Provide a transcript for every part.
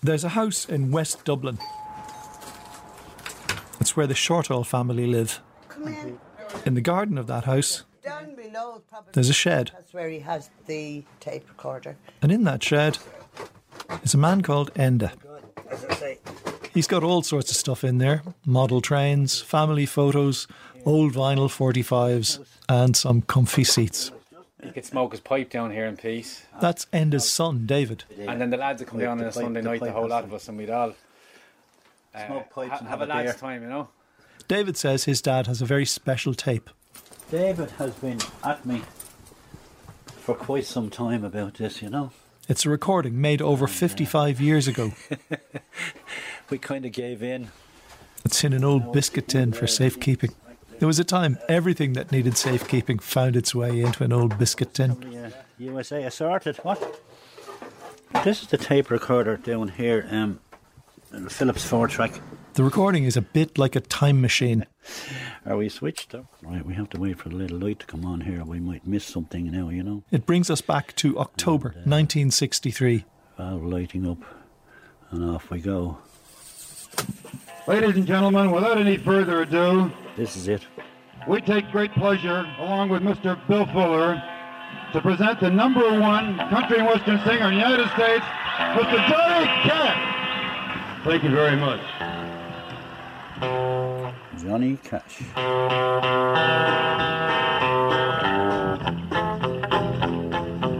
There's a house in West Dublin. It's where the Shortall family live. Come in. In the garden of that house, Down below, there's a shed. That's where he has the tape recorder. And in that shed is a man called Enda. As I say, He's got all sorts of stuff in there model trains, family photos, old vinyl 45s, and some comfy seats. He could smoke his pipe down here in peace. That's Enda's son, David. And then the lads would come down on a Sunday night, the whole lot of us, and we'd all uh, Smoke pipes ha- and have have a a lad's beer. time, you know. David says his dad has a very special tape. David has been at me for quite some time about this, you know. It's a recording made over 55 years ago. We kind of gave in. It's in an old biscuit tin for safekeeping. There was a time everything that needed safekeeping found its way into an old biscuit tin. The, uh, USA assorted. What? This is the tape recorder down here, um, Philips four track. The recording is a bit like a time machine. Are we switched up? Right, we have to wait for the little light to come on here. We might miss something now, you know. It brings us back to October 1963. Valve lighting up, and off we go. Ladies and gentlemen, without any further ado, This is it. we take great pleasure, along with Mr. Bill Fuller, to present the number one country and western singer in the United States, Mr. Johnny Cash. Thank you very much. Johnny Cash.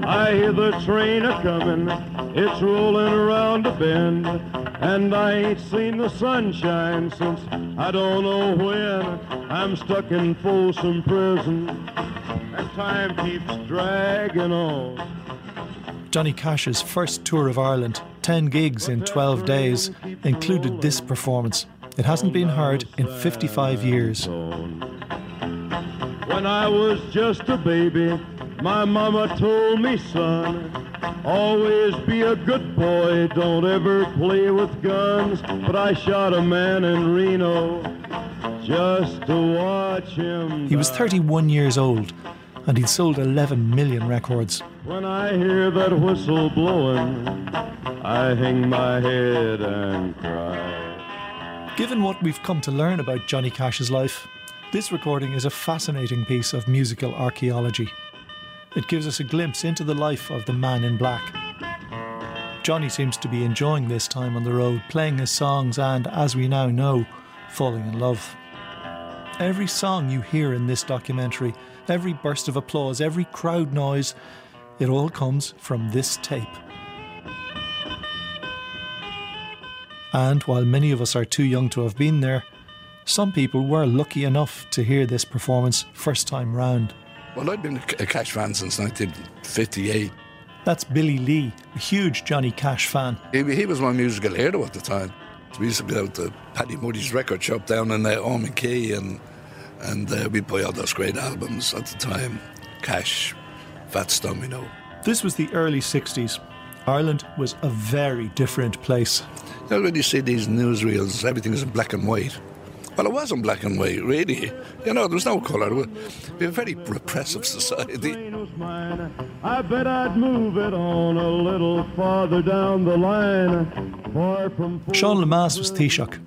I hear the train a comin', it's rolling around a bend, and I ain't seen the sunshine since I don't know when. I'm stuck in Folsom Prison, and time keeps dragging on. Johnny Cash's first tour of Ireland, 10 gigs in 12 days, included this performance. It hasn't been heard in 55 years. When I was just a baby, my mama told me, son, always be a good boy, don't ever play with guns. But I shot a man in Reno just to watch him. He was 31 years old and he'd sold 11 million records. When I hear that whistle blowing, I hang my head and cry. Given what we've come to learn about Johnny Cash's life, this recording is a fascinating piece of musical archaeology. It gives us a glimpse into the life of the man in black. Johnny seems to be enjoying this time on the road, playing his songs and, as we now know, falling in love. Every song you hear in this documentary, every burst of applause, every crowd noise, it all comes from this tape. And while many of us are too young to have been there, some people were lucky enough to hear this performance first time round. Well, I've been a Cash fan since 1958. That's Billy Lee, a huge Johnny Cash fan. He, he was my musical hero at the time. We used to go out to Paddy Moody's record shop down in uh, Ormond Quay and, and uh, we'd buy all those great albums at the time. Cash, Fats Domino. This was the early 60s. Ireland was a very different place. You know, when you see these newsreels, everything's in black and white. Well, it wasn't black and white, really. You know, there was no colour. We were a very repressive society. Train was mine. I bet I'd move it on a little farther down the line. Far from Sean Lemass was Taoiseach.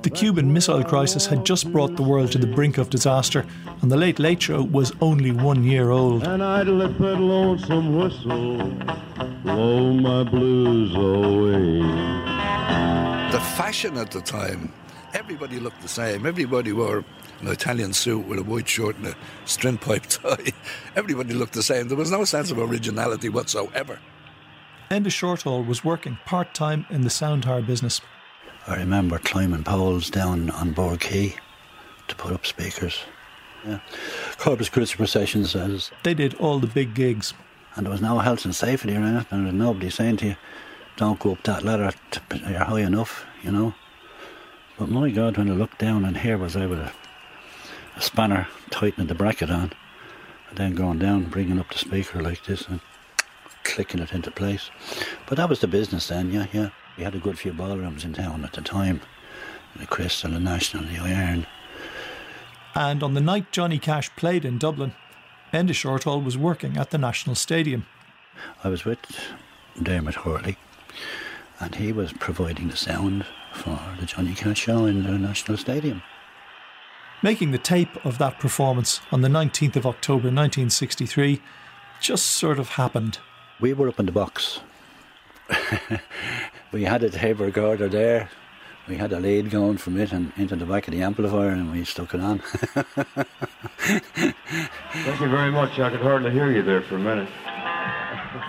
The Cuban Missile Crisis had just brought the world to the brink of disaster, and the Late Late Show was only one year old. And I'd let that lonesome whistle blow my blues away. The fashion at the time, everybody looked the same. Everybody wore an Italian suit with a white shirt and a string pipe tie. Everybody looked the same. There was no sense of originality whatsoever. Enda Shortall was working part time in the sound hire business. I remember climbing poles down on Board Key to put up speakers. Yeah. Corpus Christi processions as They did all the big gigs. and there was no health and safety or anything. There was nobody saying to you, "Don't go up that ladder; t- you're high enough," you know. But my God, when I looked down, and here was I with a, a spanner tightening the bracket on, and then going down, bringing up the speaker like this, and clicking it into place. But that was the business then, yeah, yeah. We had a good few ballrooms in town at the time, the Crystal, the National, the Iron. And on the night Johnny Cash played in Dublin, Enda Shortall was working at the National Stadium. I was with Dermot Hurley, and he was providing the sound for the Johnny Cash show in the National Stadium. Making the tape of that performance on the 19th of October 1963 just sort of happened. We were up in the box. we had a tape recorder there. We had a lead going from it and into the back of the amplifier, and we stuck it on. Thank you very much. I could hardly hear you there for a minute.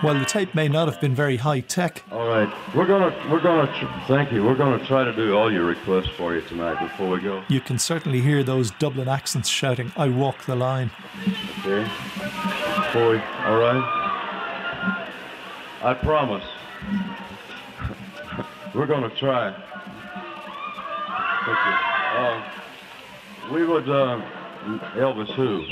While the tape may not have been very high tech, All right, we're gonna we're gonna tr- thank you. We're gonna try to do all your requests for you tonight before we go. you can certainly hear those Dublin accents shouting, I walk the line. Okay. We, all right. I promise. we're gonna try. Thank you. Uh, we would uh, Elvis who?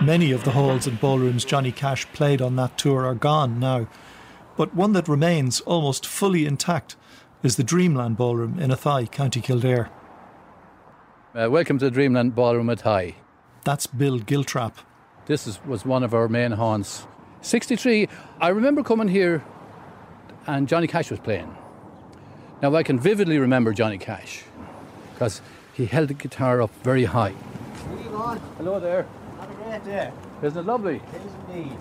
Many of the halls and ballrooms Johnny Cash played on that tour are gone now, but one that remains almost fully intact is the Dreamland Ballroom in Athy, County Kildare. Uh, welcome to the Dreamland Ballroom Athy. That's Bill Giltrap. This is, was one of our main haunts. 63, I remember coming here and Johnny Cash was playing. Now I can vividly remember Johnny Cash because he held the guitar up very high. Hello there. Have Isn't it lovely? Please indeed.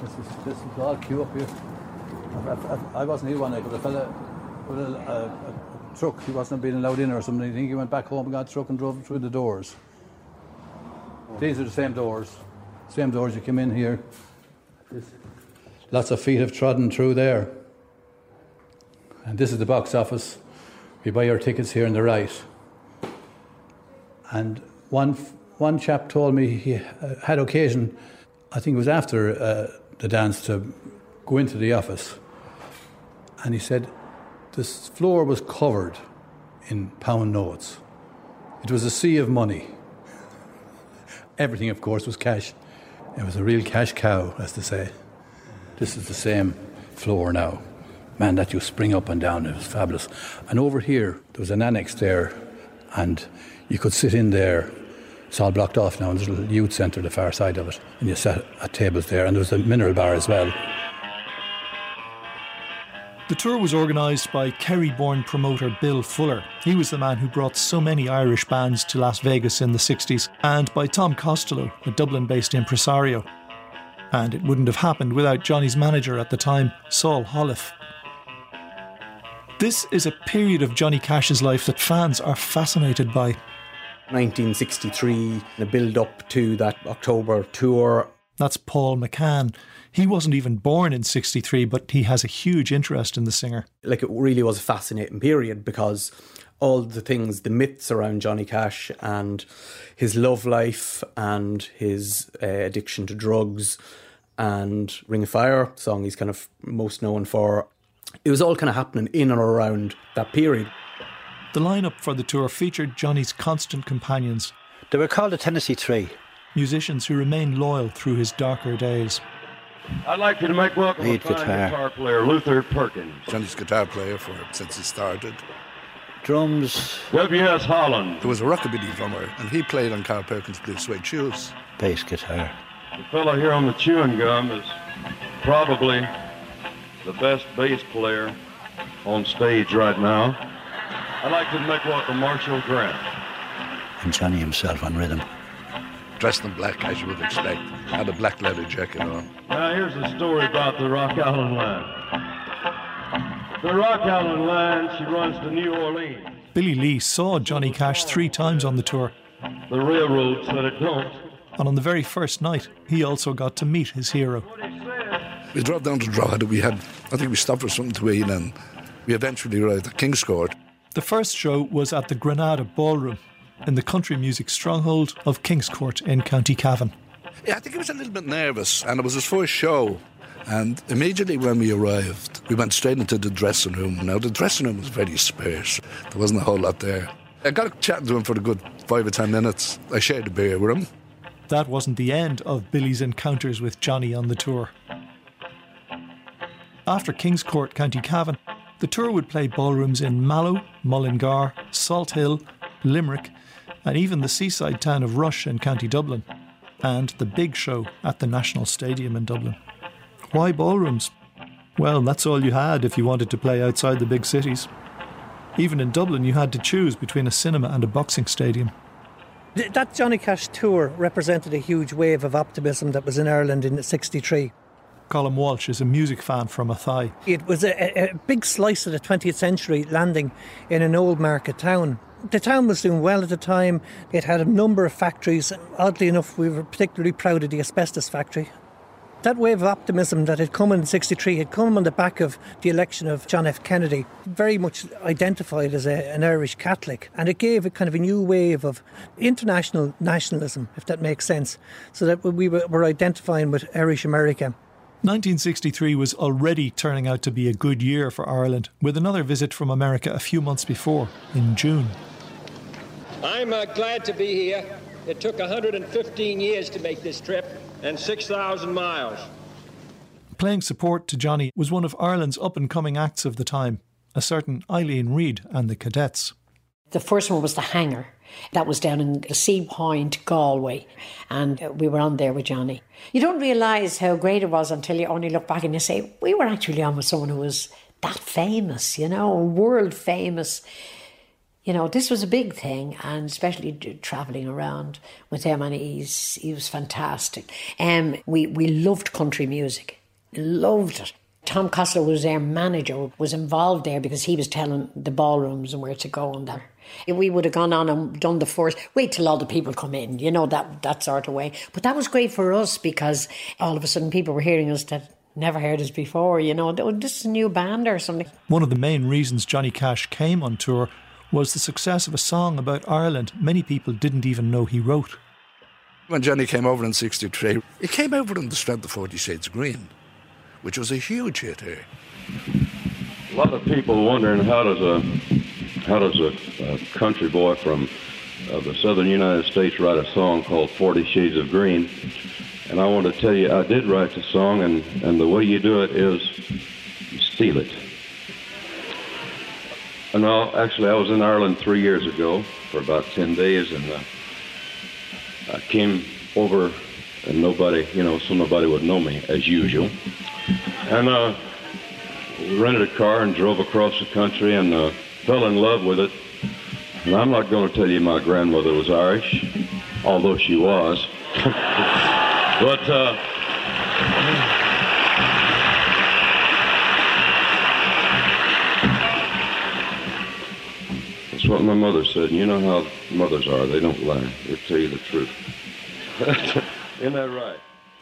This is, this is all queue up here. I, I, I wasn't here one night, but a fella with a, a, a truck, he wasn't being allowed in or something. I think he went back home and got a truck and drove through the doors. These are the same doors. Same doors you came in here. This- Lots of feet have trodden through there. And this is the box office. We buy our tickets here on the right. And one, one chap told me he had occasion, I think it was after uh, the dance, to go into the office. And he said this floor was covered in pound notes. It was a sea of money. Everything, of course, was cash. It was a real cash cow, as they say. This is the same floor now. Man, that you spring up and down, it was fabulous. And over here, there was an annex there, and you could sit in there. It's all blocked off now, and there's a little youth centre the far side of it, and you sat at tables there, and there was a mineral bar as well. The tour was organised by Kerry born promoter Bill Fuller. He was the man who brought so many Irish bands to Las Vegas in the 60s, and by Tom Costello, a Dublin based impresario. And it wouldn't have happened without Johnny's manager at the time, Saul Holliff. This is a period of Johnny Cash's life that fans are fascinated by. 1963, the build up to that October tour. That's Paul McCann. He wasn't even born in 63, but he has a huge interest in the singer. Like it really was a fascinating period because all the things, the myths around Johnny Cash and his love life and his uh, addiction to drugs and Ring of Fire song he's kind of most known for. It was all kind of happening in and around that period. The lineup for the tour featured Johnny's constant companions, They were called the Tennessee Three. musicians who remained loyal through his darker days. I'd like you to make welcome Lead a fine guitar. guitar player, Luther Perkins. Johnny's guitar player for since he started. Drums, W.S. Holland, There was a rockabilly drummer, and he played on Carl Perkins' Blue Suede Shoes. bass guitar. the fellow here on the chewing gum, is probably the best bass player on stage right now. I'd like to make welcome Marshall Grant. and Johnny himself on rhythm. Dressed in black, as you would expect. Had a black leather jacket on. Now here's a story about the Rock Island Line. The Rock Island Line, she runs to New Orleans. Billy Lee saw Johnny Cash three times on the tour, The railroad said it don't. and on the very first night, he also got to meet his hero. We drove down to Drogheda. We had, I think we stopped for something to eat, and we eventually arrived at Kingscourt. The first show was at the Granada Ballroom in the country music stronghold of Kingscourt in County Cavan. Yeah, I think he was a little bit nervous, and it was his first show. And immediately when we arrived, we went straight into the dressing room. Now, the dressing room was very sparse, there wasn't a whole lot there. I got chatting to him for a good five or ten minutes. I shared a beer with him. That wasn't the end of Billy's encounters with Johnny on the tour. After Kingscourt, County Cavan, the tour would play ballrooms in Mallow, Mullingar, Salthill, Limerick, and even the seaside town of Rush in County Dublin, and the big show at the National Stadium in Dublin. Why ballrooms? Well, that's all you had if you wanted to play outside the big cities. Even in Dublin, you had to choose between a cinema and a boxing stadium. That Johnny Cash tour represented a huge wave of optimism that was in Ireland in '63. Colin Walsh is a music fan from Athy. It was a, a, big slice of the 20th century landing in an old market town. The town was doing well at the time. It had a number of factories. Oddly enough, we were particularly proud of the asbestos factory. That wave of optimism that had come in 63 had come on the back of the election of John F. Kennedy, very much identified as a, an Irish Catholic. And it gave a kind of a new wave of international nationalism, if that makes sense, so that we were, were identifying with Irish America. 1963 was already turning out to be a good year for Ireland, with another visit from America a few months before, in June. I'm uh, glad to be here. It took 115 years to make this trip and 6,000 miles. Playing support to Johnny was one of Ireland's up and coming acts of the time, a certain Eileen Reid and the Cadets. The first one was the hangar. That was down in the Seapoint, Galway, and uh, we were on there with Johnny. You don't realise how great it was until you only look back and you say, we were actually on with someone who was that famous, you know, world famous. You know, this was a big thing, and especially travelling around with him, and he's, he was fantastic. Um, we, we loved country music, loved it. Tom Costello was their manager, was involved there because he was telling the ballrooms and where to go and that. We would have gone on and done the first, wait till all the people come in, you know, that, that sort of way. But that was great for us because all of a sudden people were hearing us that never heard us before, you know, "Oh, this is a new band or something. One of the main reasons Johnny Cash came on tour was the success of a song about Ireland many people didn't even know he wrote. When Johnny came over in 63, he came over on the strength of 40 Shades of Green, which was a huge hit here. A lot of people wondering how does a how does a, a country boy from uh, the southern United States write a song called Forty Shades of Green? And I want to tell you, I did write the song, and, and the way you do it is you steal it. And no, actually, I was in Ireland three years ago for about ten days, and uh, I came over, and nobody, you know, so nobody would know me as usual. And uh, we rented a car and drove across the country and uh, fell in love with it. And I'm not going to tell you my grandmother was Irish, although she was. but uh, that's what my mother said. And You know how mothers are; they don't lie; they tell you the truth. Isn't that right?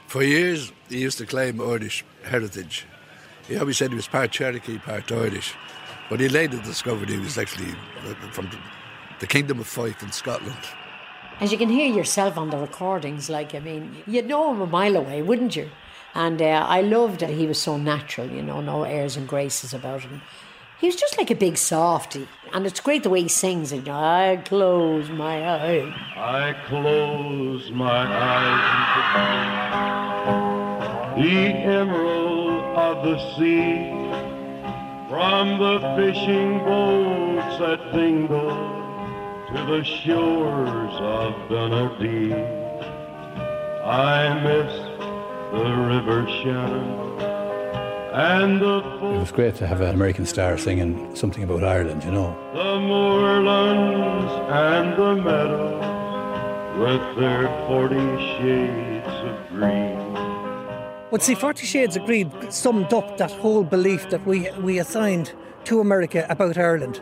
For years, he used to claim Irish heritage. He always said he was part Cherokee, part Irish. But he later discovered he was actually uh, from the, the Kingdom of Fife in Scotland. As you can hear yourself on the recordings, like, I mean, you'd know him a mile away, wouldn't you? And uh, I loved that he was so natural, you know, no airs and graces about him. He was just like a big softy. And it's great the way he sings it. You know, I close my eyes. I close my eyes the emerald of the sea from the fishing boats at Dingle to the shores of Dunedin. I miss the river Shannon and the It was great to have an American star singing something about Ireland, you know. the moorlands and the meadows with their forty shades of green. But see, Forty Shades of Green summed up that whole belief that we, we assigned to America about Ireland.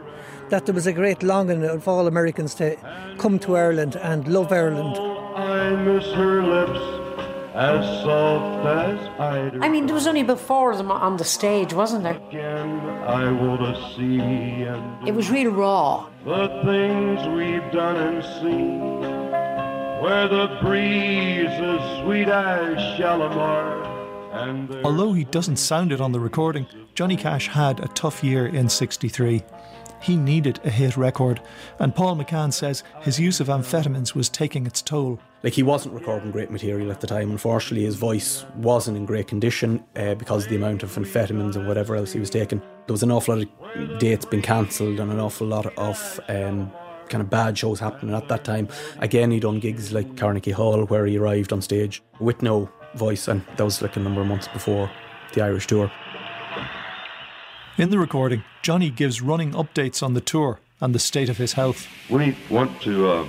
That there was a great longing of all Americans to come to Ireland and love Ireland. I miss her lips as soft as eider. I mean, there was only about four of them on the stage, wasn't there? Again, I want to see and It was real raw. the things we've done and seen. where the breeze is sweet as Shalimar. Although he doesn't sound it on the recording, Johnny Cash had a tough year in 63. He needed a hit record, and Paul McCann says his use of amphetamines was taking its toll. Like he wasn't recording great material at the time. Unfortunately, his voice wasn't in great condition uh, because of the amount of amphetamines and whatever else he was taking. There was an awful lot of dates being cancelled and an awful lot of um, kind of bad shows happening at that time. Again, he'd done gigs like Carnegie Hall where he arrived on stage with no voice, and that was like a number of months before the Irish tour. In the recording, Johnny gives running updates on the tour and the state of his health. We went to, uh,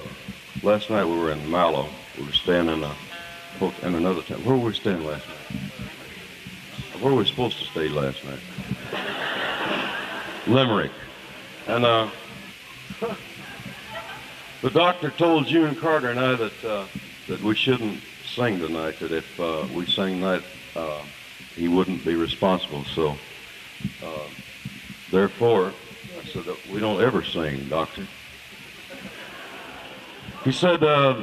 last night we were in Mallow. We were staying in, a, in another town. Where were we staying last night? Where were we supposed to stay last night? Limerick. And uh, the doctor told June Carter and I that, uh, that we shouldn't sing tonight, that if uh, we sang that, uh, he wouldn't be responsible. So, uh, therefore, I said, we don't ever sing, doctor. He said, uh,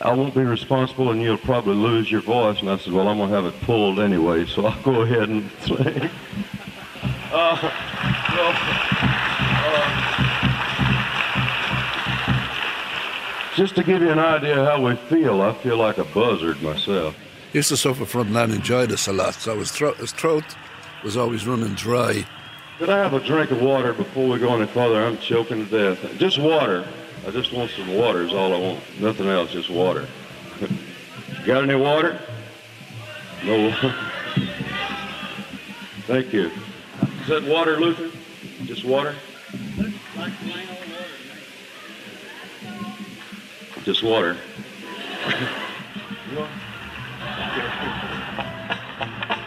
I won't be responsible and you'll probably lose your voice. And I said, well, I'm going to have it pulled anyway, so I'll go ahead and sing. Uh, well, just to give you an idea how we feel, I feel like a buzzard myself. He used to suffer from laryngitis a lot, so his throat, his throat was always running dry. Could I have a drink of water before we go any further? I'm choking to death. Just water. I just want some water is all I want. Nothing else, just water. Got any water? No. Thank you. Is that water, Luther? Just water? Just water.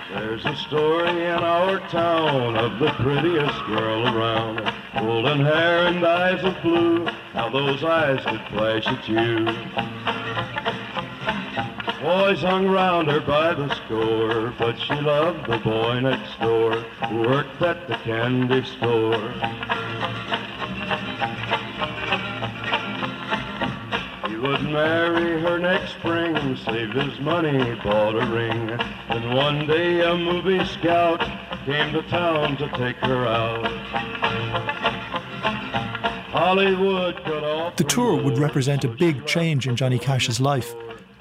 There's a story in our town of the prettiest girl around. Golden hair and eyes of blue, how those eyes could flash at you. Boys hung round her by the score, but she loved the boy next door who worked at the candy store. Would marry her next spring, saved his money, bought a ring. Then one day a movie scout came to town to take her out. Hollywood cut off The tour would represent a big change in Johnny Cash's life,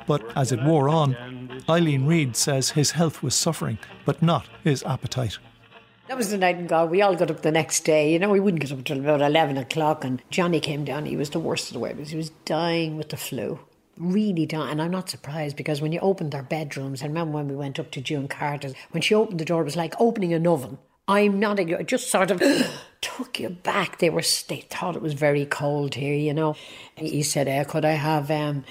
but as it wore on, Eileen Reid says his health was suffering, but not his appetite. That was the night in God. We all got up the next day. You know, we wouldn't get up until about 11 o'clock. And Johnny came down. He was the worst of the way because he was dying with the flu. Really dying. And I'm not surprised because when you opened their bedrooms, I remember when we went up to June Carter's, when she opened the door, it was like opening an oven. I'm not, it just sort of took you back. They were, they thought it was very cold here, you know. He said, uh, Could I have, um,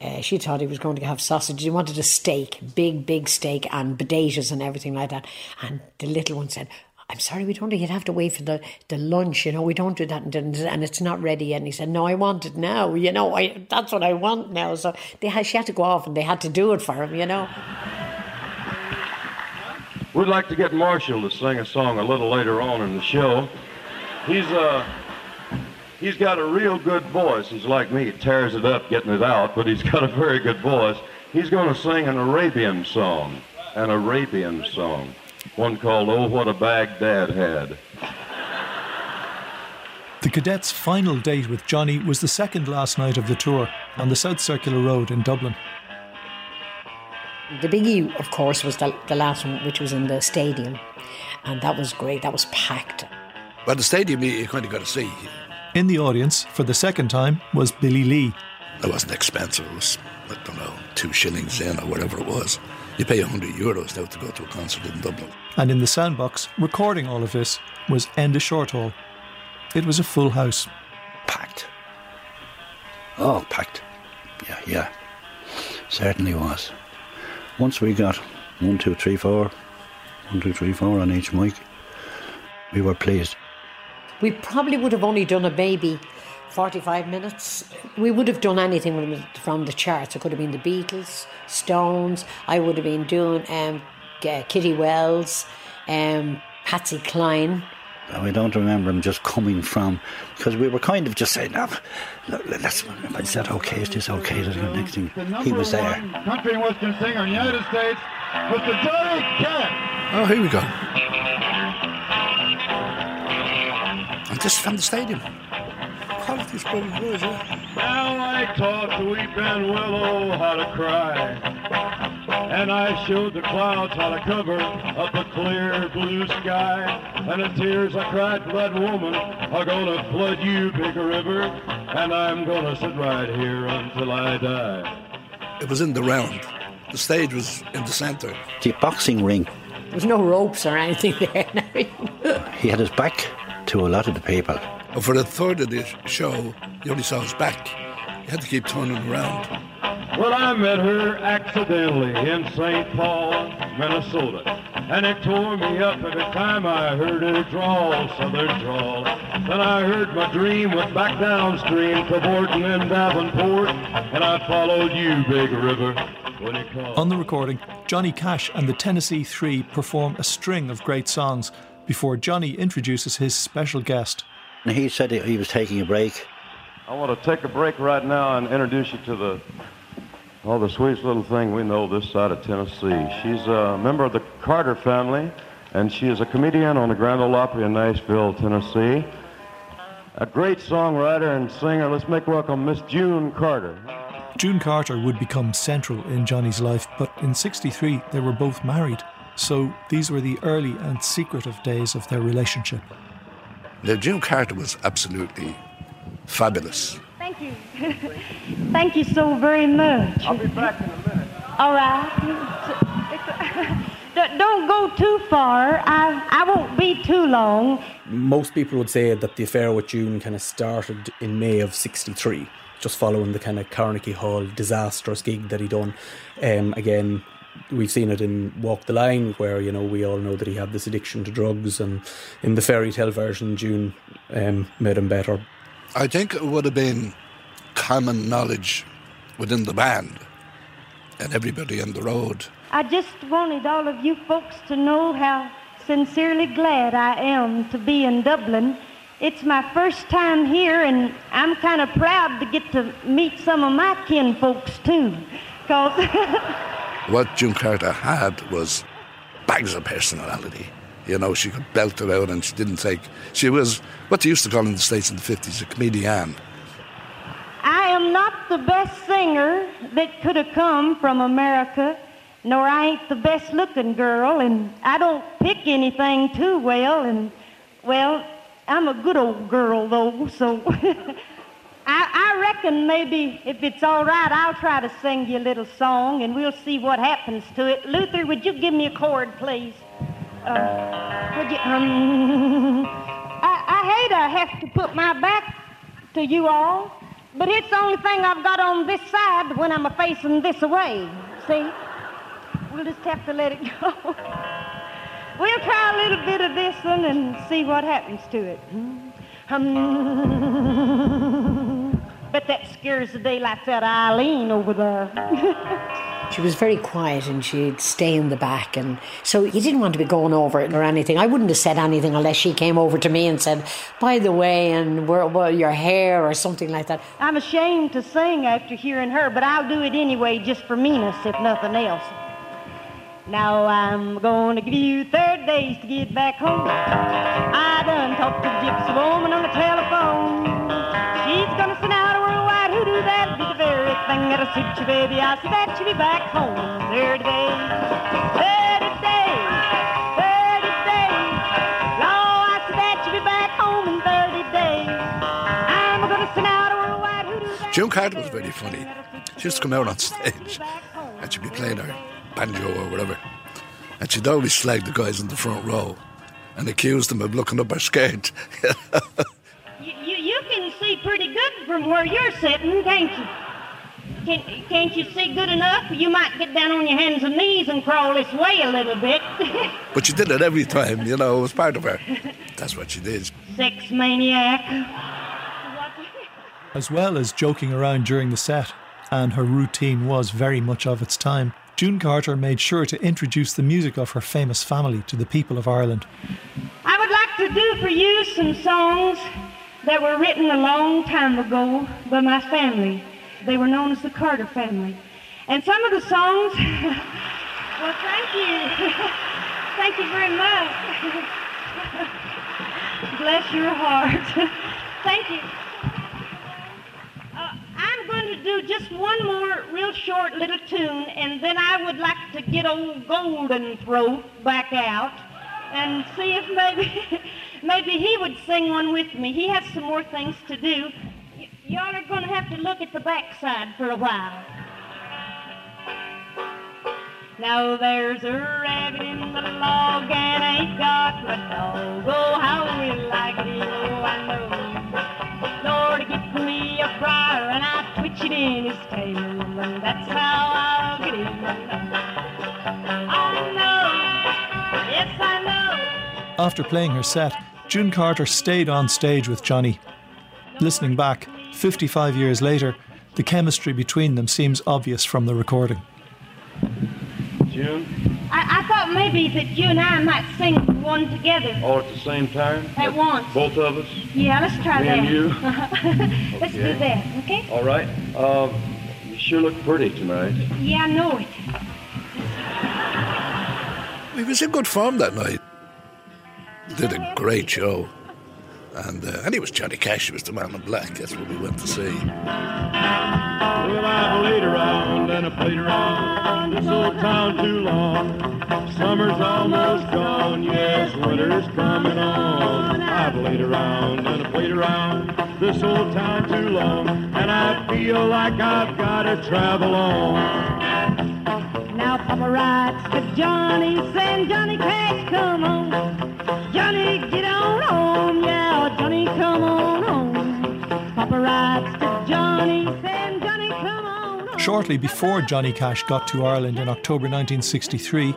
uh, she thought he was going to have sausage. He wanted a steak, big, big steak, and potatoes and everything like that. And the little one said, I'm sorry, we don't. You'd have to wait for the, the lunch. You know, we don't do that, and, and it's not ready. And he said, "No, I want it now. You know, I that's what I want now." So they had, she had to go off, and they had to do it for him. You know. We'd like to get Marshall to sing a song a little later on in the show. He's uh he's got a real good voice. He's like me, he tears it up getting it out, but he's got a very good voice. He's going to sing an Arabian song, an Arabian song, one called "Oh What a Bag Dad Had." The cadets' final date with Johnny was the second last night of the tour on the South Circular Road in Dublin. The biggie, of course, was the, the last one, which was in the stadium, and that was great. That was packed. Well, the stadium, you kind of got to see. In the audience, for the second time, was Billy Lee. It wasn't expensive. It was, I don't know, two shillings in or whatever it was. You pay 100 euros now to go to a concert in Dublin. And in the soundbox, recording all of this, was Enda Shortall. It was a full house. Packed. Oh, packed. Yeah, yeah. Certainly was. Once we got one, two, three, four, one, two, three, four on each mic, we were pleased. We probably would have only done a baby 45 minutes. We would have done anything from the charts. It could have been the Beatles, Stones. I would have been doing um, Kitty Wells, um, Patsy Cline, I don't remember him just coming from because we were kind of just saying, oh, look, let's. Is that okay? Is this okay? The next thing, he was there. Country and Western singer in the United States, Mr. Johnny Cash. Oh, here we go. And this is from the stadium. Quality's probably good. Now I taught the weep willow how to cry. And I showed the clouds how to cover up a clear blue sky. And the tears I cried for that woman are gonna flood you, big river. And I'm gonna sit right here until I die. It was in the round. The stage was in the centre. The boxing ring. There was no ropes or anything there. He had his back to a lot of the people. And for a third of the show, you only saw his back. You had to keep turning around. Well, I met her accidentally in St. Paul, Minnesota. And it tore me up every time I heard her drawl, southern drawl. Then I heard my dream went back downstream to Borton and Davenport. And I followed you, Big River, when you called. On the recording, Johnny Cash and the Tennessee Three perform a string of great songs before Johnny introduces his special guest. And he said he was taking a break. I want to take a break right now and introduce you to the oh, the sweetest little thing we know this side of Tennessee. She's a member of the Carter family, and she is a comedian on the Grand Ole Opry in Nashville, Tennessee. A great songwriter and singer. Let's make welcome Miss June Carter. June Carter would become central in Johnny's life, but in 63 they were both married. So these were the early and secretive days of their relationship. Now, June Carter was absolutely fabulous. Thank you. Thank you so very much. I'll be back in a minute. All right. Don't- Don't go too far. I, I won't be too long. Most people would say that the affair with June kind of started in May of '63, just following the kind of Carnegie Hall disastrous gig that he'd done. Um, again, we've seen it in Walk the Line, where you know we all know that he had this addiction to drugs, and in the fairy tale version, June um, made him better. I think it would have been common knowledge within the band and everybody on the road. I just wanted all of you folks to know how sincerely glad I am to be in Dublin. It's my first time here, and I'm kind of proud to get to meet some of my kin folks too. Cause What June Carter had was bags of personality. You know, she could belt it out and she didn't take. She was what they used to call in the States in the 50s a comedian. I am not the best singer that could have come from America, nor I ain't the best looking girl, and I don't pick anything too well, and well, I'm a good old girl though, so reckon maybe if it's all right, I'll try to sing you a little song, and we'll see what happens to it. Luther, would you give me a chord, please? Uh, would you? Um, I, I hate I have to put my back to you all, but it's the only thing I've got on this side when I'm facing this away. See? We'll just have to let it go. we'll try a little bit of this one and see what happens to it. Um, bet that scares the daylights out of Eileen over there. She was very quiet and she'd stay in the back. And so you didn't want to be going over it or anything. I wouldn't have said anything unless she came over to me and said, by the way, and where, well, your hair or something like that. I'm ashamed to sing after hearing her, but I'll do it anyway just for meanness, if nothing else. Now I'm gonna give you 30 days to get back home. I done talked to the gypsy woman on the telephone. Worldwide that'll be the very thing that'll suit you, baby. I said that you'll be back home in 30 days. 30 days, 30 days. Lord, I said that you'll be back home in 30 days. I'm gonna send out a worldwide hoodoo. June Carter was very funny. She used to come out on stage and she'd be playing her banjo or whatever. And she'd always slag the guys in the front row and accuse them of looking up her skirt. see pretty good from where you're sitting, can't you? Can, can't you see good enough? You might get down on your hands and knees and crawl this way a little bit. but she did it every time, you know, it was part of her. That's what she did. Sex maniac. As well as joking around during the set, and her routine was very much of its time, June Carter made sure to introduce the music of her famous family to the people of Ireland. I would like to do for you some songs that were written a long time ago by my family. They were known as the Carter family. And some of the songs, well, thank you. thank you very much. Bless your heart. thank you. Uh, I'm going to do just one more real short little tune, and then I would like to get old Golden Throat back out and see if maybe maybe he would sing one with me. He has some more things to do. Y- y'all are going to have to look at the backside for a while. Now there's a rabbit in the log and ain't got a dog. Oh, how we like it, oh, I know. Lord, give me a briar and I twitch it in his tail, and that's how I'll get him. Oh, I know, yes, I. After playing her set, June Carter stayed on stage with Johnny. Listening back, 55 years later, the chemistry between them seems obvious from the recording. June? I, I thought maybe that you and I might sing one together. All at the same time? At once. Both of us? Yeah, let's try Me that. and you? let's do that, okay? All right. Um, you sure look pretty tonight. Yeah, I know it. He was in good form that night. Did a great show. And, uh, and he was Johnny Cash, he was the man in black. That's what we went to see. Well, I've laid around and I played around this old town too long. Summer's almost gone, yes, winter's coming on. I've laid around and I played around this old town too long, and I feel like I've got to travel on. Now Papa writes to Johnny, saying Johnny Cash, come on. Johnny, get on home, yeah, Johnny, come on home. Papa writes to Johnny, saying Johnny, come on. Shortly before Johnny Cash got to Ireland in October 1963,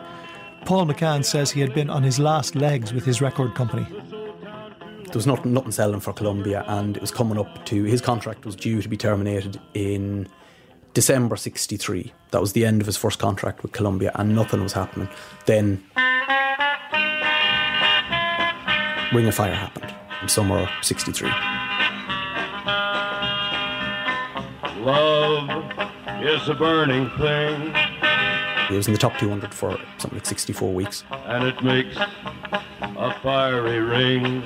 Paul McCann says he had been on his last legs with his record company. There was nothing, nothing selling for Columbia, and it was coming up to his contract was due to be terminated in December '63. That was the end of his first contract with Columbia, and nothing was happening. Then Ring of Fire happened in summer '63. Love is a burning thing, He was in the top 200 for something like 64 weeks. and it makes a fiery ring.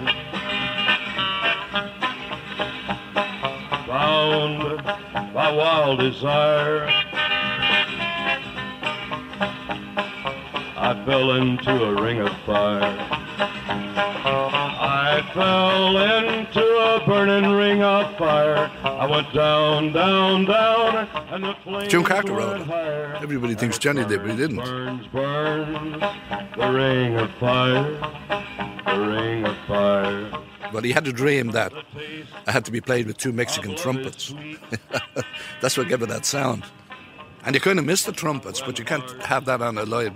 Bound by wild desire, I fell into a ring of fire. I fell into a burning ring of fire. I went down, down, down, and the flames June Carter wrote it. Everybody thinks Johnny did, but he didn't. Burns, burns, the ring of fire, the ring of fire. But he had a dream that I had to be played with two Mexican trumpets. That's what gave it that sound. And you kind of miss the trumpets, but you can't have that on a live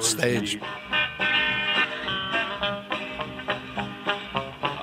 stage.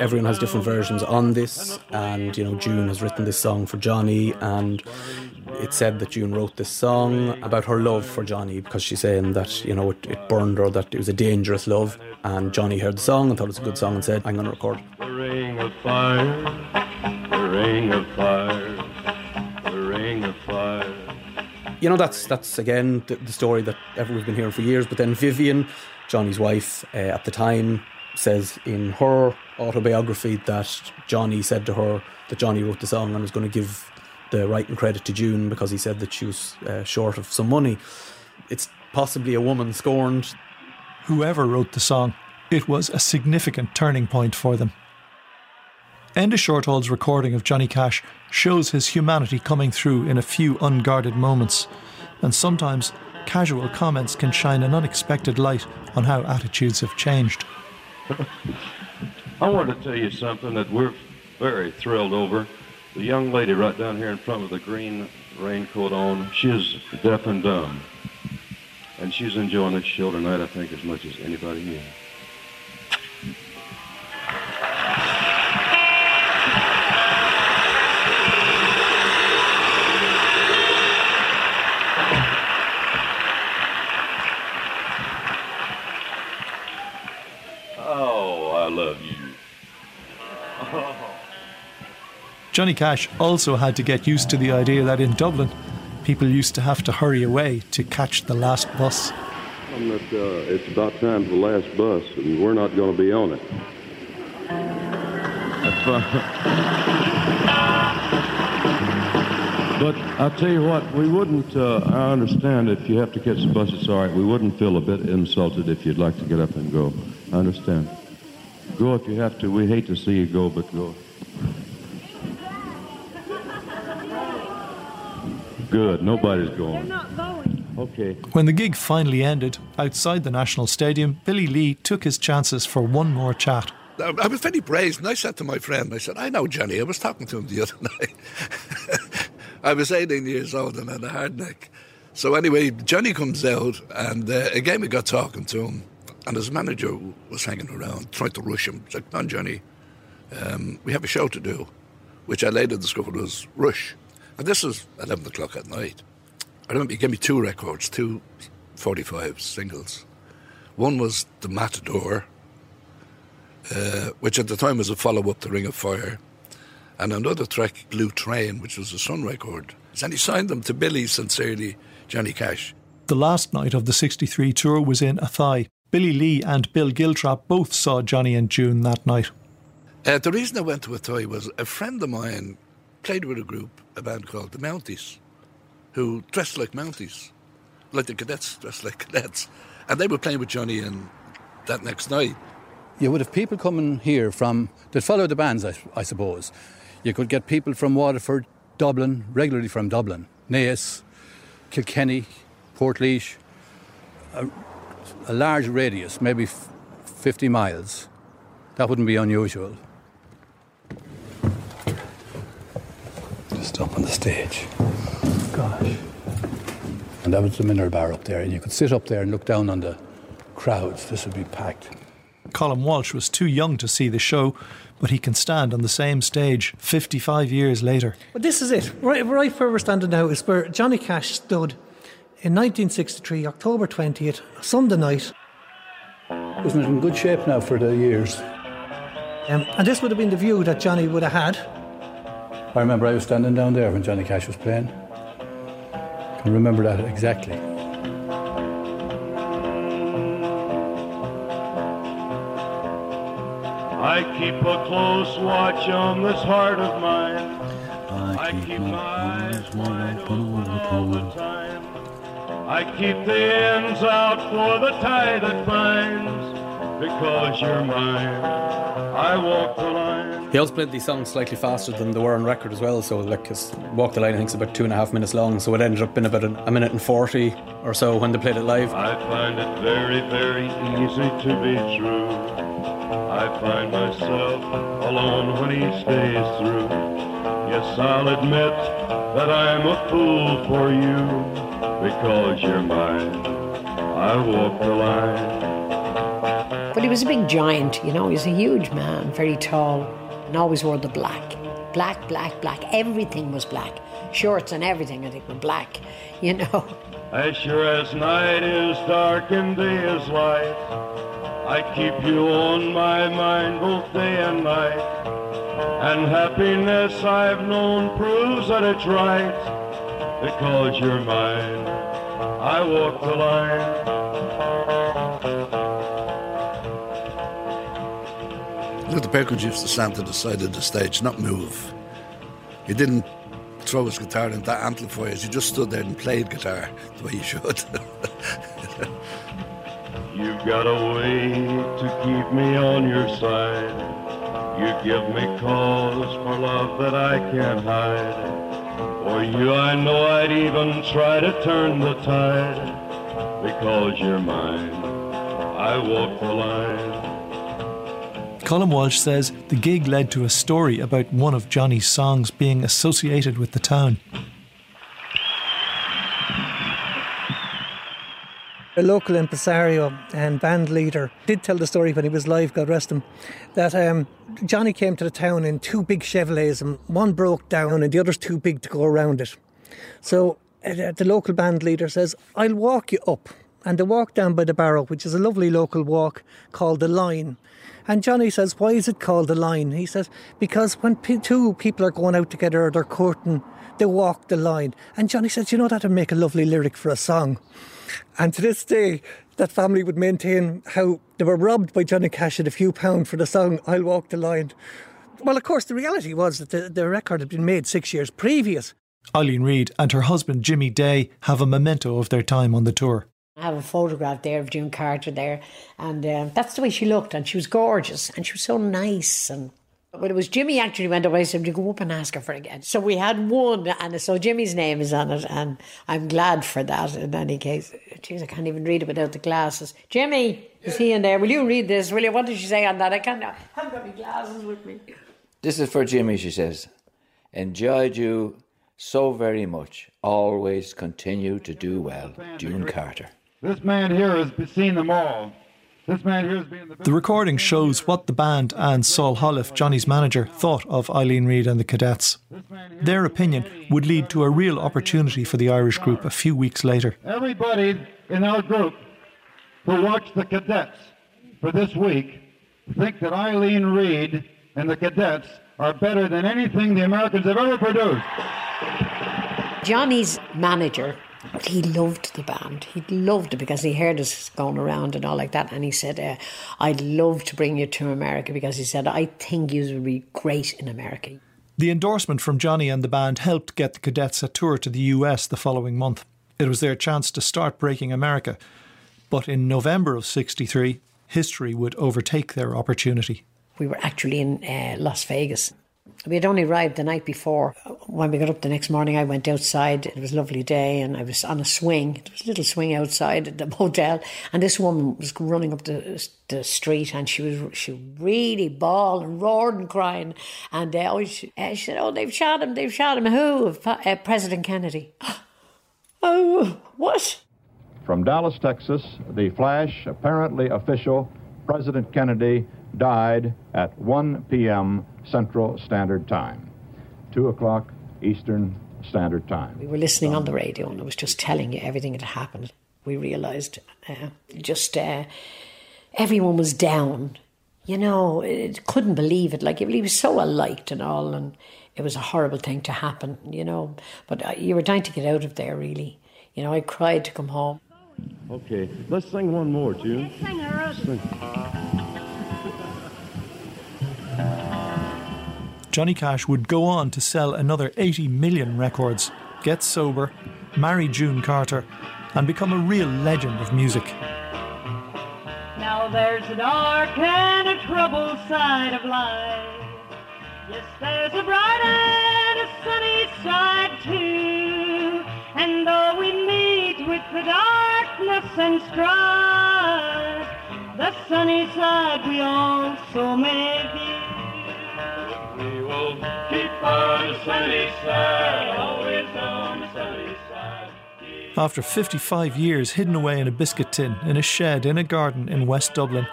Everyone has different versions on this, and you know, June has written this song for Johnny, and it's said that June wrote this song about her love for Johnny because she's saying that you know it, it burned her, that it was a dangerous love, and Johnny heard the song and thought it was a good song and said, "I'm going to record." it." The ring of fire, the ring of fire, You know, that's that's again the, the story that everyone's been hearing for years. But then Vivian, Johnny's wife, uh, at the time, says in her autobiography that Johnny said to her that Johnny wrote the song and was going to give the writing credit to June because he said that she was uh, short of some money. It's possibly a woman scorned. Whoever wrote the song, it was a significant turning point for them. Enda Shortall's recording of Johnny Cash shows his humanity coming through in a few unguarded moments, and sometimes casual comments can shine an unexpected light on how attitudes have changed. I want to tell you something that we're very thrilled over. The young lady right down here in front with the green raincoat on, she's deaf and dumb. And she's enjoying this show tonight, I think, as much as anybody here. Oh, I love you. Johnny Cash also had to get used to the idea that in Dublin, people used to have to hurry away to catch the last bus. I'm that, uh, it's about time for the last bus, and we're not going to be on it. That's fine. But I'll tell you what, we wouldn't, uh, I understand if you have to catch the bus, it's all right. We wouldn't feel a bit insulted if you'd like to get up and go. I understand. Go if you have to. We hate to see you go, but go. Good. Nobody's going. They're not going. Okay. When the gig finally ended, outside the National Stadium, Billy Lee took his chances for one more chat. I I was very brazen. I said to my friend, I said, I know Johnny. I was talking to him the other night. I was 18 years old and had a hard neck. So anyway, Johnny comes out, and uh, again we got talking to him, and his manager was hanging around, trying to rush him. He's like, "Come on, Johnny, um, we have a show to do," which I later discovered was Rush. And this was 11 o'clock at night. I remember he gave me two records, two 45 singles. One was The Matador, uh, which at the time was a follow up to Ring of Fire, and another track, Blue Train, which was a Sun record. And he signed them to Billy, sincerely, Johnny Cash. The last night of the 63 tour was in Athy. Billy Lee and Bill Giltrap both saw Johnny and June that night. Uh, the reason I went to Athy was a friend of mine played with a group, a band called the Mounties, who dressed like Mounties, like the cadets dressed like cadets. And they were playing with Johnny and that next night. You would have people coming here from that follow the bands, I, I suppose. You could get people from Waterford, Dublin, regularly from Dublin, Naas, Kilkenny, Portlaoise, a, a large radius, maybe f- 50 miles. That wouldn't be unusual. Just up on the stage. Gosh. And that was the mineral bar up there, and you could sit up there and look down on the crowds. This would be packed. Colin Walsh was too young to see the show, but he can stand on the same stage 55 years later. But this is it. Right, right where we're standing now is where Johnny Cash stood in 1963, October 20th, Sunday night. Isn't it in good shape now for the years? Um, and this would have been the view that Johnny would have had. I remember I was standing down there when Johnny Cash was playing. I can remember that exactly. I keep a close watch on this heart of mine. I keep my eyes wide open all the time. I keep the ends out for the tie that binds. Because you're mine, I walk the line. He also played these songs slightly faster than they were on record as well. So, like, his Walk the Line, I think, is about two and a half minutes long. So, it ended up being about a minute and 40 or so when they played it live. I find it very, very easy to be true. I find myself alone when he stays through. Yes, I'll admit that I'm a fool for you because you're mine. I walk the line. But he was a big giant, you know, he was a huge man, very tall, and always wore the black. Black, black, black. Everything was black. Shorts and everything, I think, were black, you know. As sure as night is dark and day is light, I keep you on my mind both day and night. And happiness I've known proves that it's right, because you're mine. I walk the line. Luther Perkins used to stand to the side of the stage, not move. He didn't throw his guitar into amplifiers, he just stood there and played guitar the way he should. You've got a way to keep me on your side. You give me cause for love that I can't hide. For you, I know I'd even try to turn the tide. because you're mine. I walk the line. Colin Walsh says the gig led to a story about one of Johnny's songs being associated with the town. A local impresario and band leader did tell the story when he was live, God rest him, that um, Johnny came to the town in two big Chevrolets and one broke down and the other's too big to go around it. So uh, the local band leader says, I'll walk you up. And they walk down by the barrow, which is a lovely local walk called the Line. And Johnny says, Why is it called the line? He says, Because when two people are going out together or they're courting, they walk the line. And Johnny says, You know, that'd make a lovely lyric for a song. And to this day, that family would maintain how they were robbed by Johnny Cash at a few pounds for the song I'll Walk the Line. Well, of course, the reality was that the, the record had been made six years previous. Eileen Reid and her husband Jimmy Day have a memento of their time on the tour. I have a photograph there of June Carter there, and um, that's the way she looked, and she was gorgeous, and she was so nice. And when it was Jimmy actually went away, said, "You go up and ask her for it again." So we had one, and so Jimmy's name is on it, and I'm glad for that. In any case, jeez, I can't even read it without the glasses. Jimmy, is he in there? Will you read this? Will you? What did she say on that? I can't. I haven't got my glasses with me. This is for Jimmy, she says. Enjoyed you so very much. Always continue to do well. June Carter. This man here has seen them all. This man here has been the The recording shows what the band and Saul Holliff, Johnny's manager, thought of Eileen Reid and the cadets. Their opinion would lead to a real opportunity for the Irish group a few weeks later. Everybody in our group who watched the cadets for this week think that Eileen Reid and the cadets are better than anything the Americans have ever produced. Johnny's manager, he loved the band. He loved it because he heard us going around and all like that. And he said, uh, I'd love to bring you to America because he said, I think you would be great in America. The endorsement from Johnny and the band helped get the cadets a tour to the US the following month. It was their chance to start breaking America. But in November of 63, history would overtake their opportunity. We were actually in uh, Las Vegas. We had only arrived the night before. When we got up the next morning, I went outside. It was a lovely day, and I was on a swing. There was a little swing outside at the hotel, and this woman was running up the, the street, and she was she really bawling, and roared, and crying. And uh, she, uh, she said, "Oh, they've shot him! They've shot him! Who? Uh, President Kennedy." oh, what? From Dallas, Texas, the flash, apparently official, President Kennedy died at 1 p.m. Central Standard Time, 2 o'clock Eastern Standard Time. We were listening on the radio, and it was just telling you everything that happened. We realised uh, just uh, everyone was down. You know, it, couldn't believe it. Like he was so liked and all, and it was a horrible thing to happen. You know, but uh, you were dying to get out of there. Really, you know, I cried to come home. Okay, let's sing one more, June. Sing. Johnny Cash would go on to sell another 80 million records, get sober, marry June Carter, and become a real legend of music. Now there's a dark and a troubled side of life. Yes, there's a bright and a sunny side too. And though we meet with the darkness and strife, the sunny side we also may view. We will keep on sunny side, always on sunny side. After 55 years hidden away in a biscuit tin, in a shed, in a garden in West Dublin,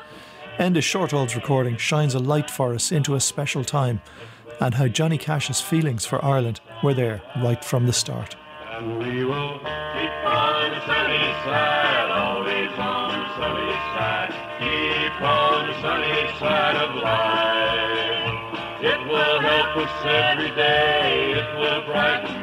Enda Shortall's recording shines a light for us into a special time and how Johnny Cash's feelings for Ireland were there right from the start. And we will keep on the sunny side, always on the sunny side. Keep on the sunny side of life. Us every day. It will brighten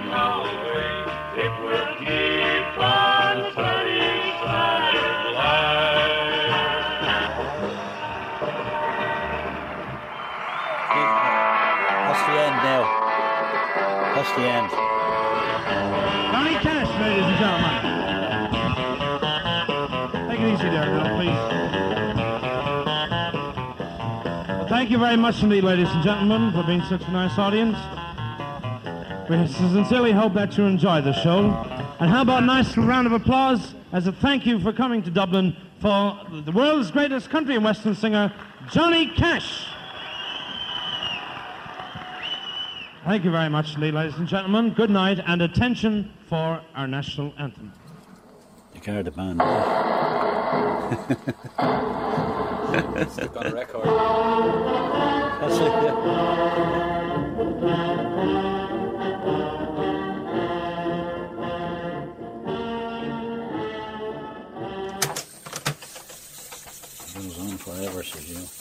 you very much indeed, ladies and gentlemen, for being such a nice audience. We sincerely hope that you enjoy the show. And how about a nice round of applause as a thank you for coming to Dublin for the world's greatest country and western singer, Johnny Cash. Thank you very much, ladies and gentlemen. Good night and attention for our national anthem. The Garda band. Stuck on record. That's it, yeah. Goes on forever, says you.